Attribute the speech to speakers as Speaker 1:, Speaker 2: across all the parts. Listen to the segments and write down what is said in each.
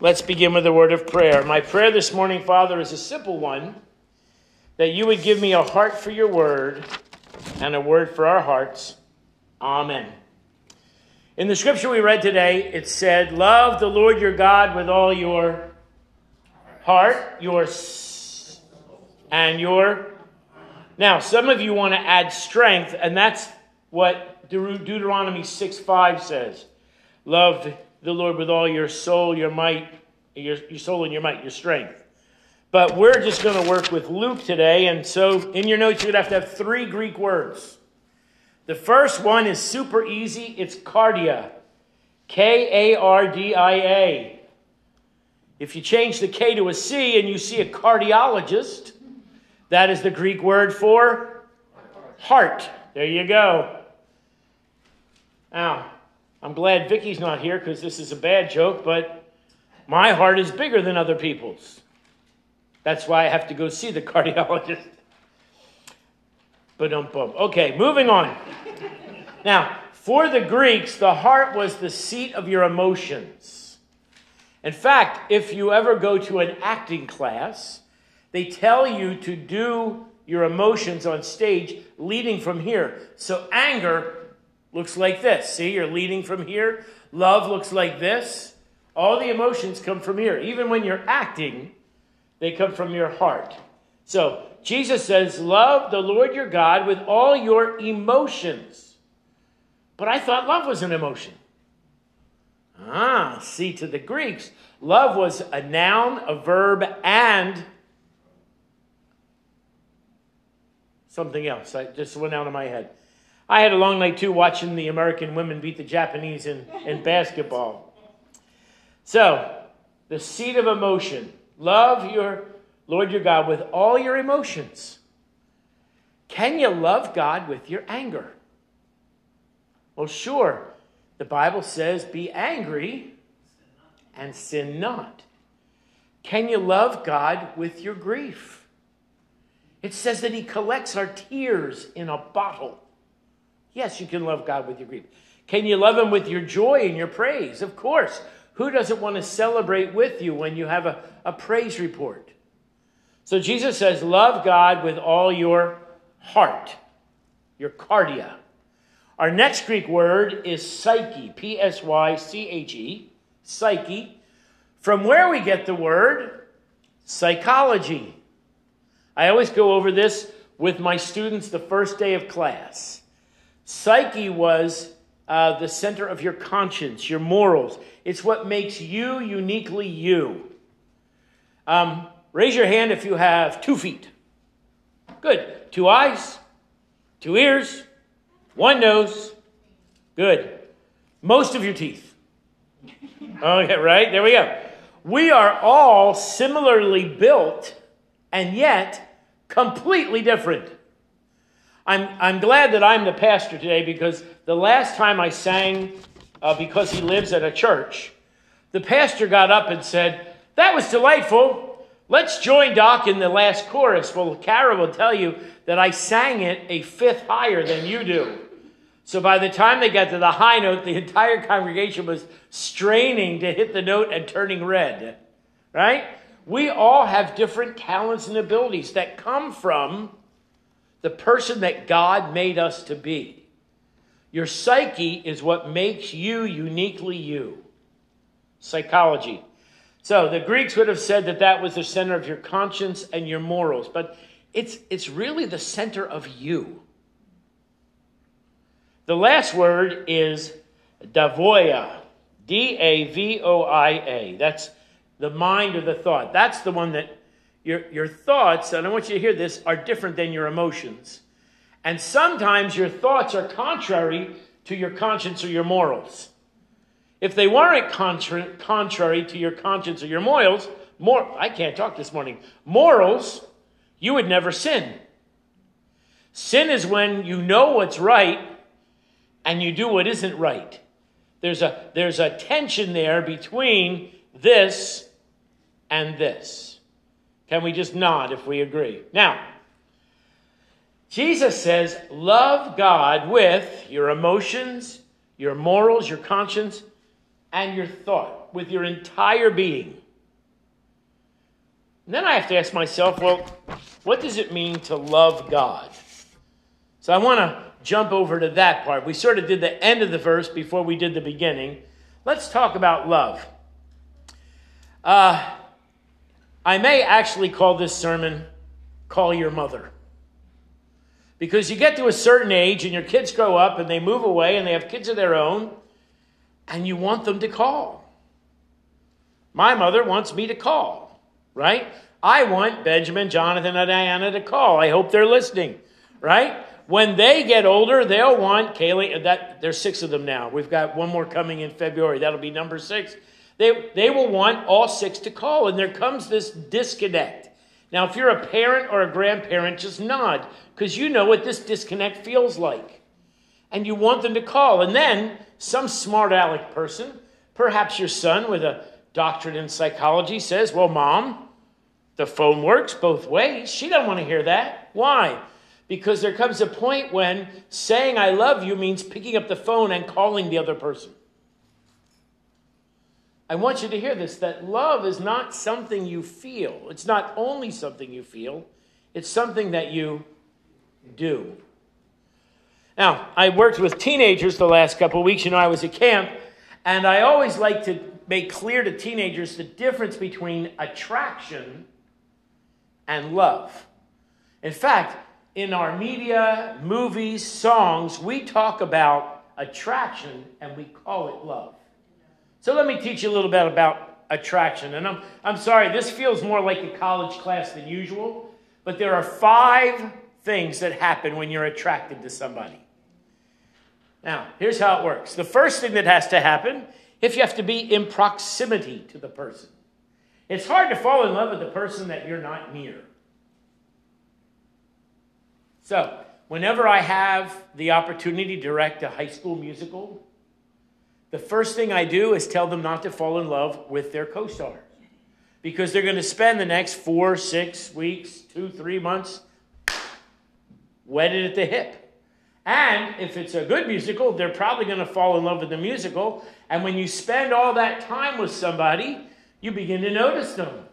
Speaker 1: Let's begin with a word of prayer. My prayer this morning, Father, is a simple one that you would give me a heart for your word and a word for our hearts. Amen. In the scripture we read today, it said, Love the Lord your God with all your heart, your s- and your. Now, some of you want to add strength, and that's what Deut- Deuteronomy 6 5 says. Love the Lord with all your soul, your might, your, your soul and your might, your strength. But we're just going to work with Luke today, and so in your notes, you're going to have to have three Greek words. The first one is super easy it's cardia. K A R D I A. If you change the K to a C and you see a cardiologist, that is the Greek word for heart. There you go. Now, I'm glad Vicky's not here because this is a bad joke, but my heart is bigger than other people's. That's why I have to go see the cardiologist. But um, okay, moving on. Now, for the Greeks, the heart was the seat of your emotions. In fact, if you ever go to an acting class, they tell you to do your emotions on stage leading from here. So anger looks like this. See, you're leading from here. Love looks like this. All the emotions come from here. Even when you're acting, they come from your heart. So Jesus says, Love the Lord your God with all your emotions. But I thought love was an emotion. Ah, see, to the Greeks, love was a noun, a verb, and something else. I just went out of my head. I had a long night too watching the American women beat the Japanese in, in basketball. So, the seat of emotion. Love your Lord your God with all your emotions. Can you love God with your anger? Well, sure. The Bible says, be angry and sin not. Can you love God with your grief? It says that He collects our tears in a bottle. Yes, you can love God with your grief. Can you love Him with your joy and your praise? Of course. Who doesn't want to celebrate with you when you have a, a praise report? So Jesus says, Love God with all your heart, your cardia. Our next Greek word is psyche, P S Y C H E, psyche, from where we get the word psychology. I always go over this with my students the first day of class. Psyche was uh, the center of your conscience, your morals. It's what makes you uniquely you. Um, raise your hand if you have two feet. Good. Two eyes, two ears, one nose. Good. Most of your teeth. Okay, right? There we go. We are all similarly built and yet completely different. I'm, I'm glad that I'm the pastor today because the last time I sang, uh, because he lives at a church, the pastor got up and said, That was delightful. Let's join Doc in the last chorus. Well, Kara will tell you that I sang it a fifth higher than you do. So by the time they got to the high note, the entire congregation was straining to hit the note and turning red. Right? We all have different talents and abilities that come from the person that God made us to be. Your psyche is what makes you uniquely you. Psychology. So the Greeks would have said that that was the center of your conscience and your morals, but it's, it's really the center of you. The last word is dianoia, D A V O I A. That's the mind or the thought. That's the one that your, your thoughts, and I want you to hear this, are different than your emotions. And sometimes your thoughts are contrary to your conscience or your morals. If they weren't contra- contrary to your conscience or your morals, more I can't talk this morning. Morals, you would never sin. Sin is when you know what's right and you do what isn't right. There's a there's a tension there between this and this. Can we just nod if we agree? Now, Jesus says, love God with your emotions, your morals, your conscience, and your thought. with your entire being. And then I have to ask myself, well, what does it mean to love God? So I want to jump over to that part. We sort of did the end of the verse before we did the beginning. Let's talk about love. Uh, I may actually call this sermon Call Your Mother. Because you get to a certain age and your kids grow up and they move away and they have kids of their own, and you want them to call. My mother wants me to call, right? I want Benjamin, Jonathan, and Diana to call. I hope they're listening, right? When they get older, they'll want Kaylee. That there's six of them now. We've got one more coming in February. That'll be number six. They they will want all six to call, and there comes this disconnect. Now, if you're a parent or a grandparent, just nod because you know what this disconnect feels like, and you want them to call. And then some smart aleck person, perhaps your son with a doctorate in psychology, says, "Well, mom, the phone works both ways." She doesn't want to hear that. Why? because there comes a point when saying I love you means picking up the phone and calling the other person. I want you to hear this that love is not something you feel. It's not only something you feel, it's something that you do. Now, I worked with teenagers the last couple weeks. You know, I was at camp, and I always like to make clear to teenagers the difference between attraction and love. In fact, in our media, movies, songs, we talk about attraction and we call it love. So let me teach you a little bit about attraction. And I'm, I'm sorry, this feels more like a college class than usual, but there are five things that happen when you're attracted to somebody. Now, here's how it works. The first thing that has to happen, if you have to be in proximity to the person. It's hard to fall in love with the person that you're not near. So, whenever I have the opportunity to direct a high school musical, the first thing I do is tell them not to fall in love with their co star. Because they're going to spend the next four, six weeks, two, three months wedded at the hip. And if it's a good musical, they're probably going to fall in love with the musical. And when you spend all that time with somebody, you begin to notice them.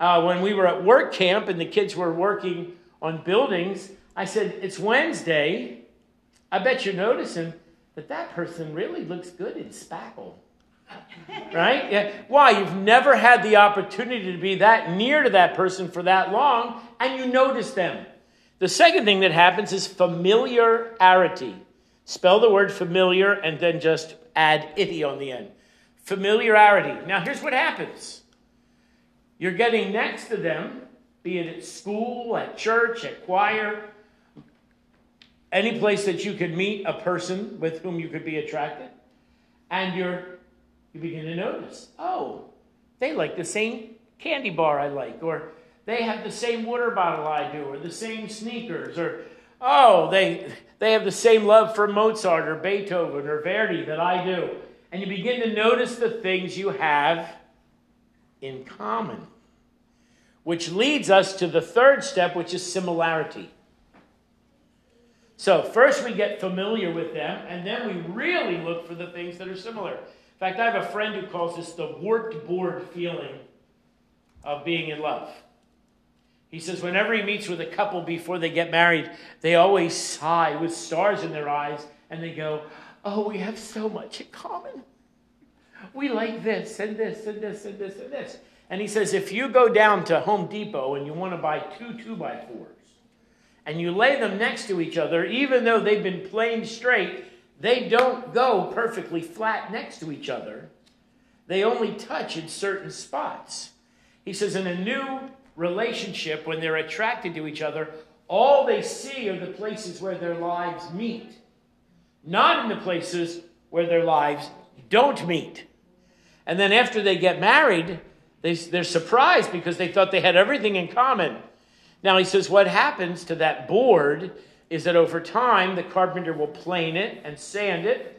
Speaker 1: Uh, when we were at work camp and the kids were working on buildings. I said, It's Wednesday. I bet you're noticing that that person really looks good in spackle. right? Yeah. Why? You've never had the opportunity to be that near to that person for that long, and you notice them. The second thing that happens is familiarity. Spell the word familiar and then just add itty on the end. Familiarity. Now, here's what happens you're getting next to them, be it at school, at church, at choir, any place that you could meet a person with whom you could be attracted, and you're you begin to notice, oh, they like the same candy bar I like, or they have the same water bottle I do, or the same sneakers, or oh, they they have the same love for Mozart or Beethoven or Verdi that I do. And you begin to notice the things you have in common. Which leads us to the third step, which is similarity. So, first we get familiar with them, and then we really look for the things that are similar. In fact, I have a friend who calls this the warped board feeling of being in love. He says whenever he meets with a couple before they get married, they always sigh with stars in their eyes and they go, Oh, we have so much in common. We like this and this and this and this and this. And he says, if you go down to Home Depot and you want to buy two two by fours, and you lay them next to each other, even though they've been planed straight, they don't go perfectly flat next to each other. They only touch in certain spots. He says, in a new relationship, when they're attracted to each other, all they see are the places where their lives meet, not in the places where their lives don't meet. And then after they get married, they, they're surprised because they thought they had everything in common. Now, he says, what happens to that board is that over time, the carpenter will plane it and sand it,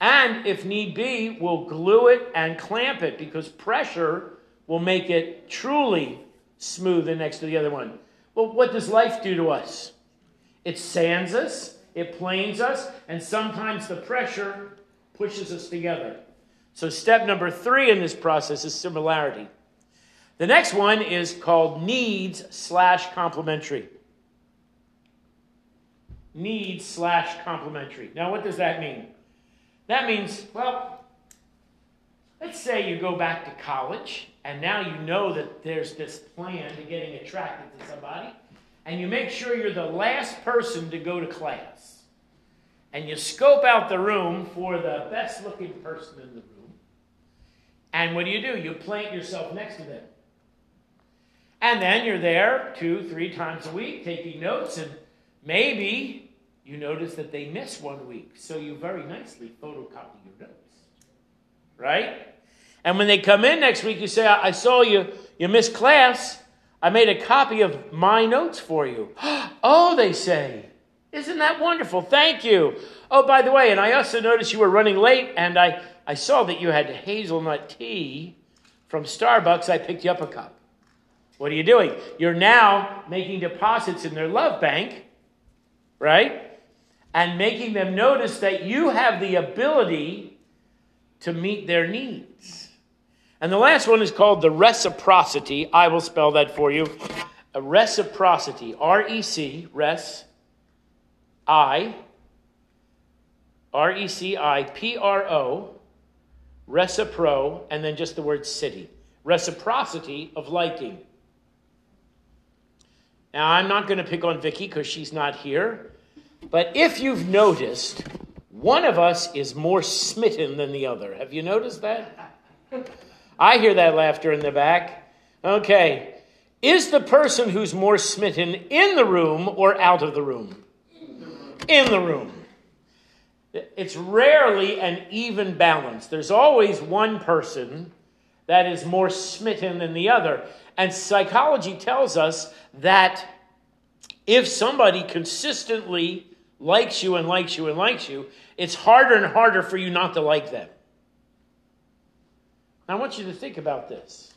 Speaker 1: and if need be, will glue it and clamp it because pressure will make it truly smooth and next to the other one. Well, what does life do to us? It sands us, it planes us, and sometimes the pressure pushes us together. So, step number three in this process is similarity. The next one is called needs slash complementary. Needs slash complementary. Now, what does that mean? That means, well, let's say you go back to college and now you know that there's this plan to getting attracted to somebody, and you make sure you're the last person to go to class. And you scope out the room for the best looking person in the room. And what do you do? You plant yourself next to them. And then you're there two, three times a week taking notes, and maybe you notice that they miss one week. So you very nicely photocopy your notes. Right? And when they come in next week, you say, I saw you, you missed class. I made a copy of my notes for you. oh, they say. Isn't that wonderful? Thank you. Oh, by the way, and I also noticed you were running late, and I, I saw that you had hazelnut tea from Starbucks. I picked you up a cup. What are you doing? You're now making deposits in their love bank, right? And making them notice that you have the ability to meet their needs. And the last one is called the reciprocity. I will spell that for you. A reciprocity. R E C, res, I, R E C I P R O, recipro, and then just the word city. Reciprocity of liking. Now, I'm not going to pick on Vicky because she's not here. But if you've noticed, one of us is more smitten than the other. Have you noticed that? I hear that laughter in the back. Okay. Is the person who's more smitten in the room or out of the room? In the room. It's rarely an even balance. There's always one person that is more smitten than the other. And psychology tells us that if somebody consistently likes you and likes you and likes you, it's harder and harder for you not to like them. I want you to think about this.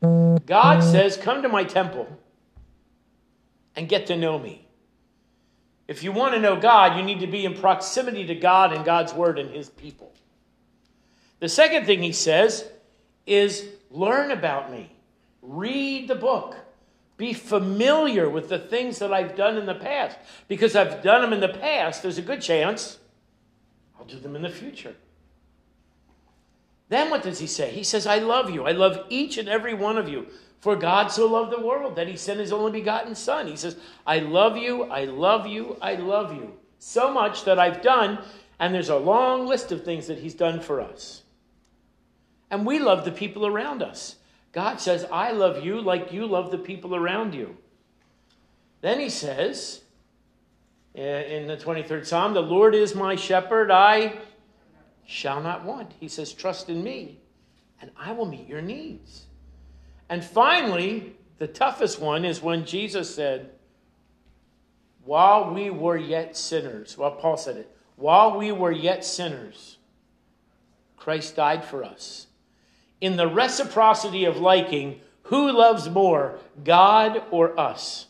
Speaker 1: God says, Come to my temple and get to know me. If you want to know God, you need to be in proximity to God and God's word and his people. The second thing he says is learn about me, read the book, be familiar with the things that I've done in the past. Because I've done them in the past, there's a good chance I'll do them in the future. Then what does he say? He says, I love you. I love each and every one of you. For God so loved the world that he sent his only begotten Son. He says, I love you, I love you, I love you. So much that I've done, and there's a long list of things that he's done for us. And we love the people around us. God says, I love you like you love the people around you. Then he says, eh, in the 23rd Psalm, the Lord is my shepherd, I shall not want. He says, Trust in me, and I will meet your needs. And finally, the toughest one is when Jesus said, While we were yet sinners, well, Paul said it, while we were yet sinners, Christ died for us. In the reciprocity of liking, who loves more, God or us?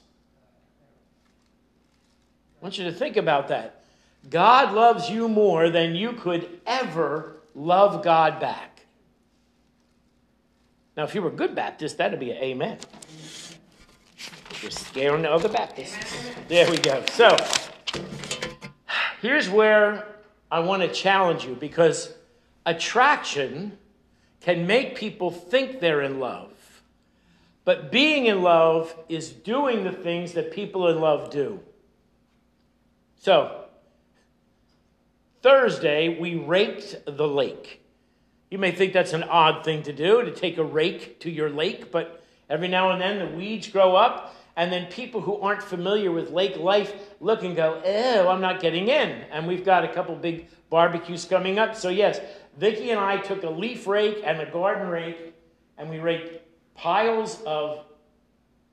Speaker 1: I want you to think about that. God loves you more than you could ever love God back. Now, if you were a good Baptist, that'd be an amen. You're scaring the other Baptists. There we go. So, here's where I want to challenge you because attraction can make people think they're in love. But being in love is doing the things that people in love do. So, Thursday, we raked the lake. You may think that's an odd thing to do, to take a rake to your lake, but every now and then the weeds grow up, and then people who aren't familiar with lake life look and go, oh, I'm not getting in. And we've got a couple big barbecues coming up. So, yes, Vicki and I took a leaf rake and a garden rake, and we raked piles of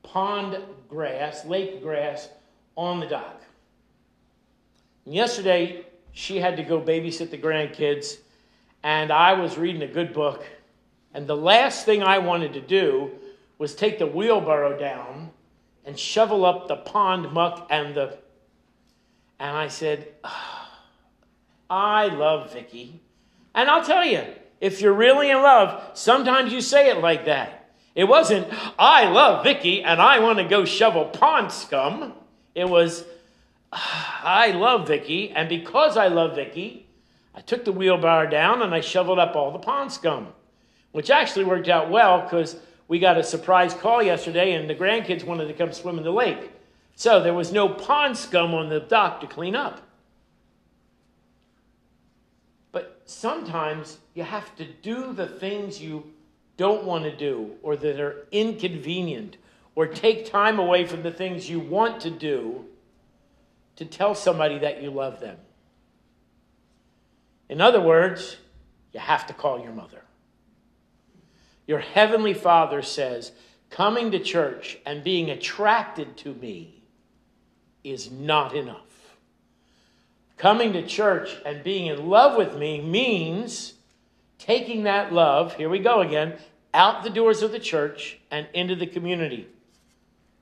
Speaker 1: pond grass, lake grass, on the dock. And yesterday, she had to go babysit the grandkids, and I was reading a good book. And the last thing I wanted to do was take the wheelbarrow down and shovel up the pond muck and the. And I said, oh, I love Vicky. And I'll tell you, If you're really in love, sometimes you say it like that. It wasn't, I love Vicky and I want to go shovel pond scum. It was, I love Vicky, and because I love Vicky, I took the wheelbarrow down and I shoveled up all the pond scum, which actually worked out well because we got a surprise call yesterday and the grandkids wanted to come swim in the lake. So there was no pond scum on the dock to clean up. But sometimes you have to do the things you don't want to do or that are inconvenient or take time away from the things you want to do to tell somebody that you love them. In other words, you have to call your mother. Your heavenly Father says, coming to church and being attracted to me is not enough. Coming to church and being in love with me means taking that love, here we go again, out the doors of the church and into the community.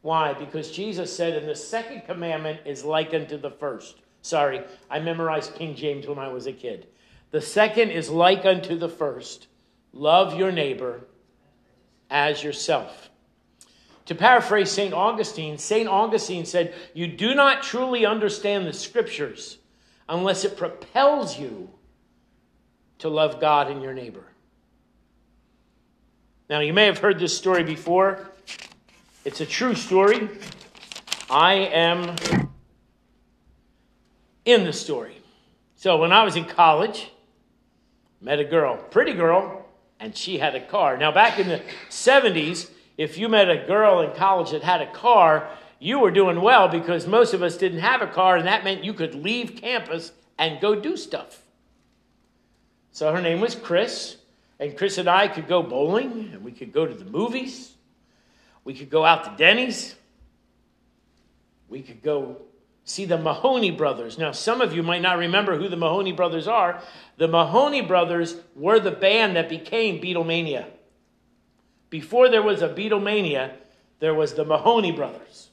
Speaker 1: Why? Because Jesus said, and the second commandment is like unto the first. Sorry, I memorized King James when I was a kid. The second is like unto the first love your neighbor as yourself. To paraphrase St. Augustine, St. Augustine said, You do not truly understand the scriptures unless it propels you to love God and your neighbor. Now, you may have heard this story before. It's a true story. I am in the story. So, when I was in college, met a girl, pretty girl, and she had a car. Now, back in the 70s, if you met a girl in college that had a car, you were doing well because most of us didn't have a car, and that meant you could leave campus and go do stuff. So her name was Chris, and Chris and I could go bowling, and we could go to the movies, we could go out to Denny's. We could go see the Mahoney brothers. Now, some of you might not remember who the Mahoney brothers are. The Mahoney brothers were the band that became Beatlemania. Before there was a Beatlemania, there was the Mahoney brothers.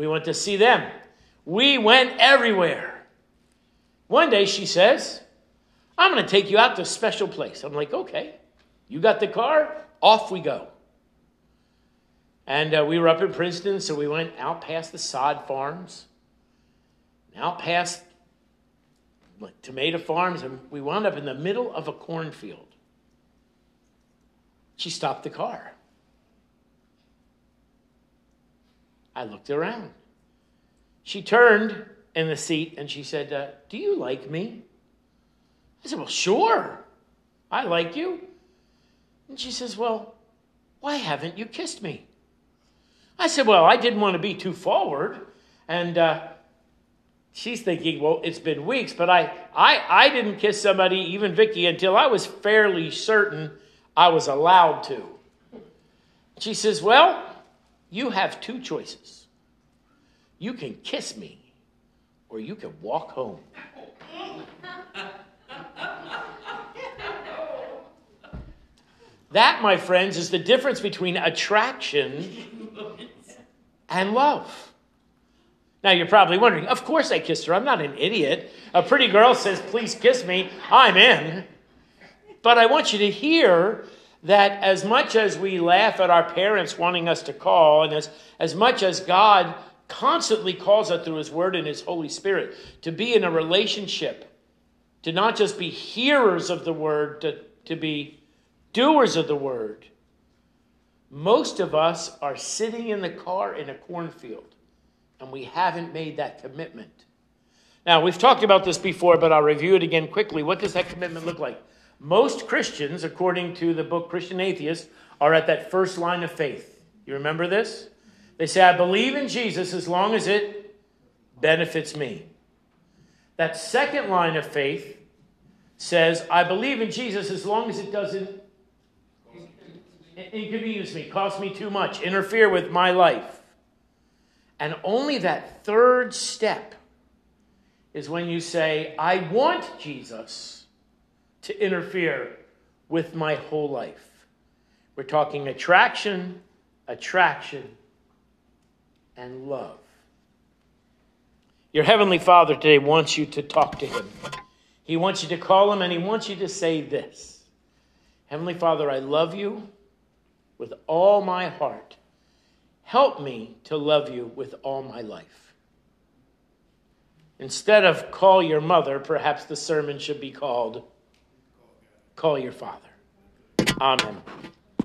Speaker 1: We went to see them. We went everywhere. One day she says, I'm going to take you out to a special place. I'm like, okay. You got the car? Off we go. And uh, we were up in Princeton, so we went out past the sod farms, out past like, tomato farms, and we wound up in the middle of a cornfield. She stopped the car. I looked around. She turned in the seat and she said, uh, Do you like me? I said, Well, sure. I like you. And she says, Well, why haven't you kissed me? I said, Well, I didn't want to be too forward. And uh, she's thinking, Well, it's been weeks, but I, I, I didn't kiss somebody, even Vicky, until I was fairly certain I was allowed to. She says, Well, you have two choices. You can kiss me, or you can walk home. That, my friends, is the difference between attraction and love. Now you're probably wondering, of course I kissed her. I'm not an idiot. A pretty girl says, please kiss me. I'm in. But I want you to hear that as much as we laugh at our parents wanting us to call, and as, as much as God constantly calls us through His Word and His Holy Spirit to be in a relationship, to not just be hearers of the Word, to, to be doers of the Word, most of us are sitting in the car in a cornfield and we haven't made that commitment. Now, we've talked about this before, but I'll review it again quickly. What does that commitment look like? Most Christians, according to the book Christian Atheists, are at that first line of faith. You remember this? They say, I believe in Jesus as long as it benefits me. That second line of faith says, I believe in Jesus as long as it doesn't inconvenience me, cost me too much, interfere with my life. And only that third step is when you say, I want Jesus to interfere with my whole life. We're talking attraction, attraction, and love. Your Heavenly Father today wants you to talk to Him. He wants you to call Him and He wants you to say this Heavenly Father, I love you with all my heart. Help me to love you with all my life. Instead of call your mother, perhaps the sermon should be called Call Your Father. Amen.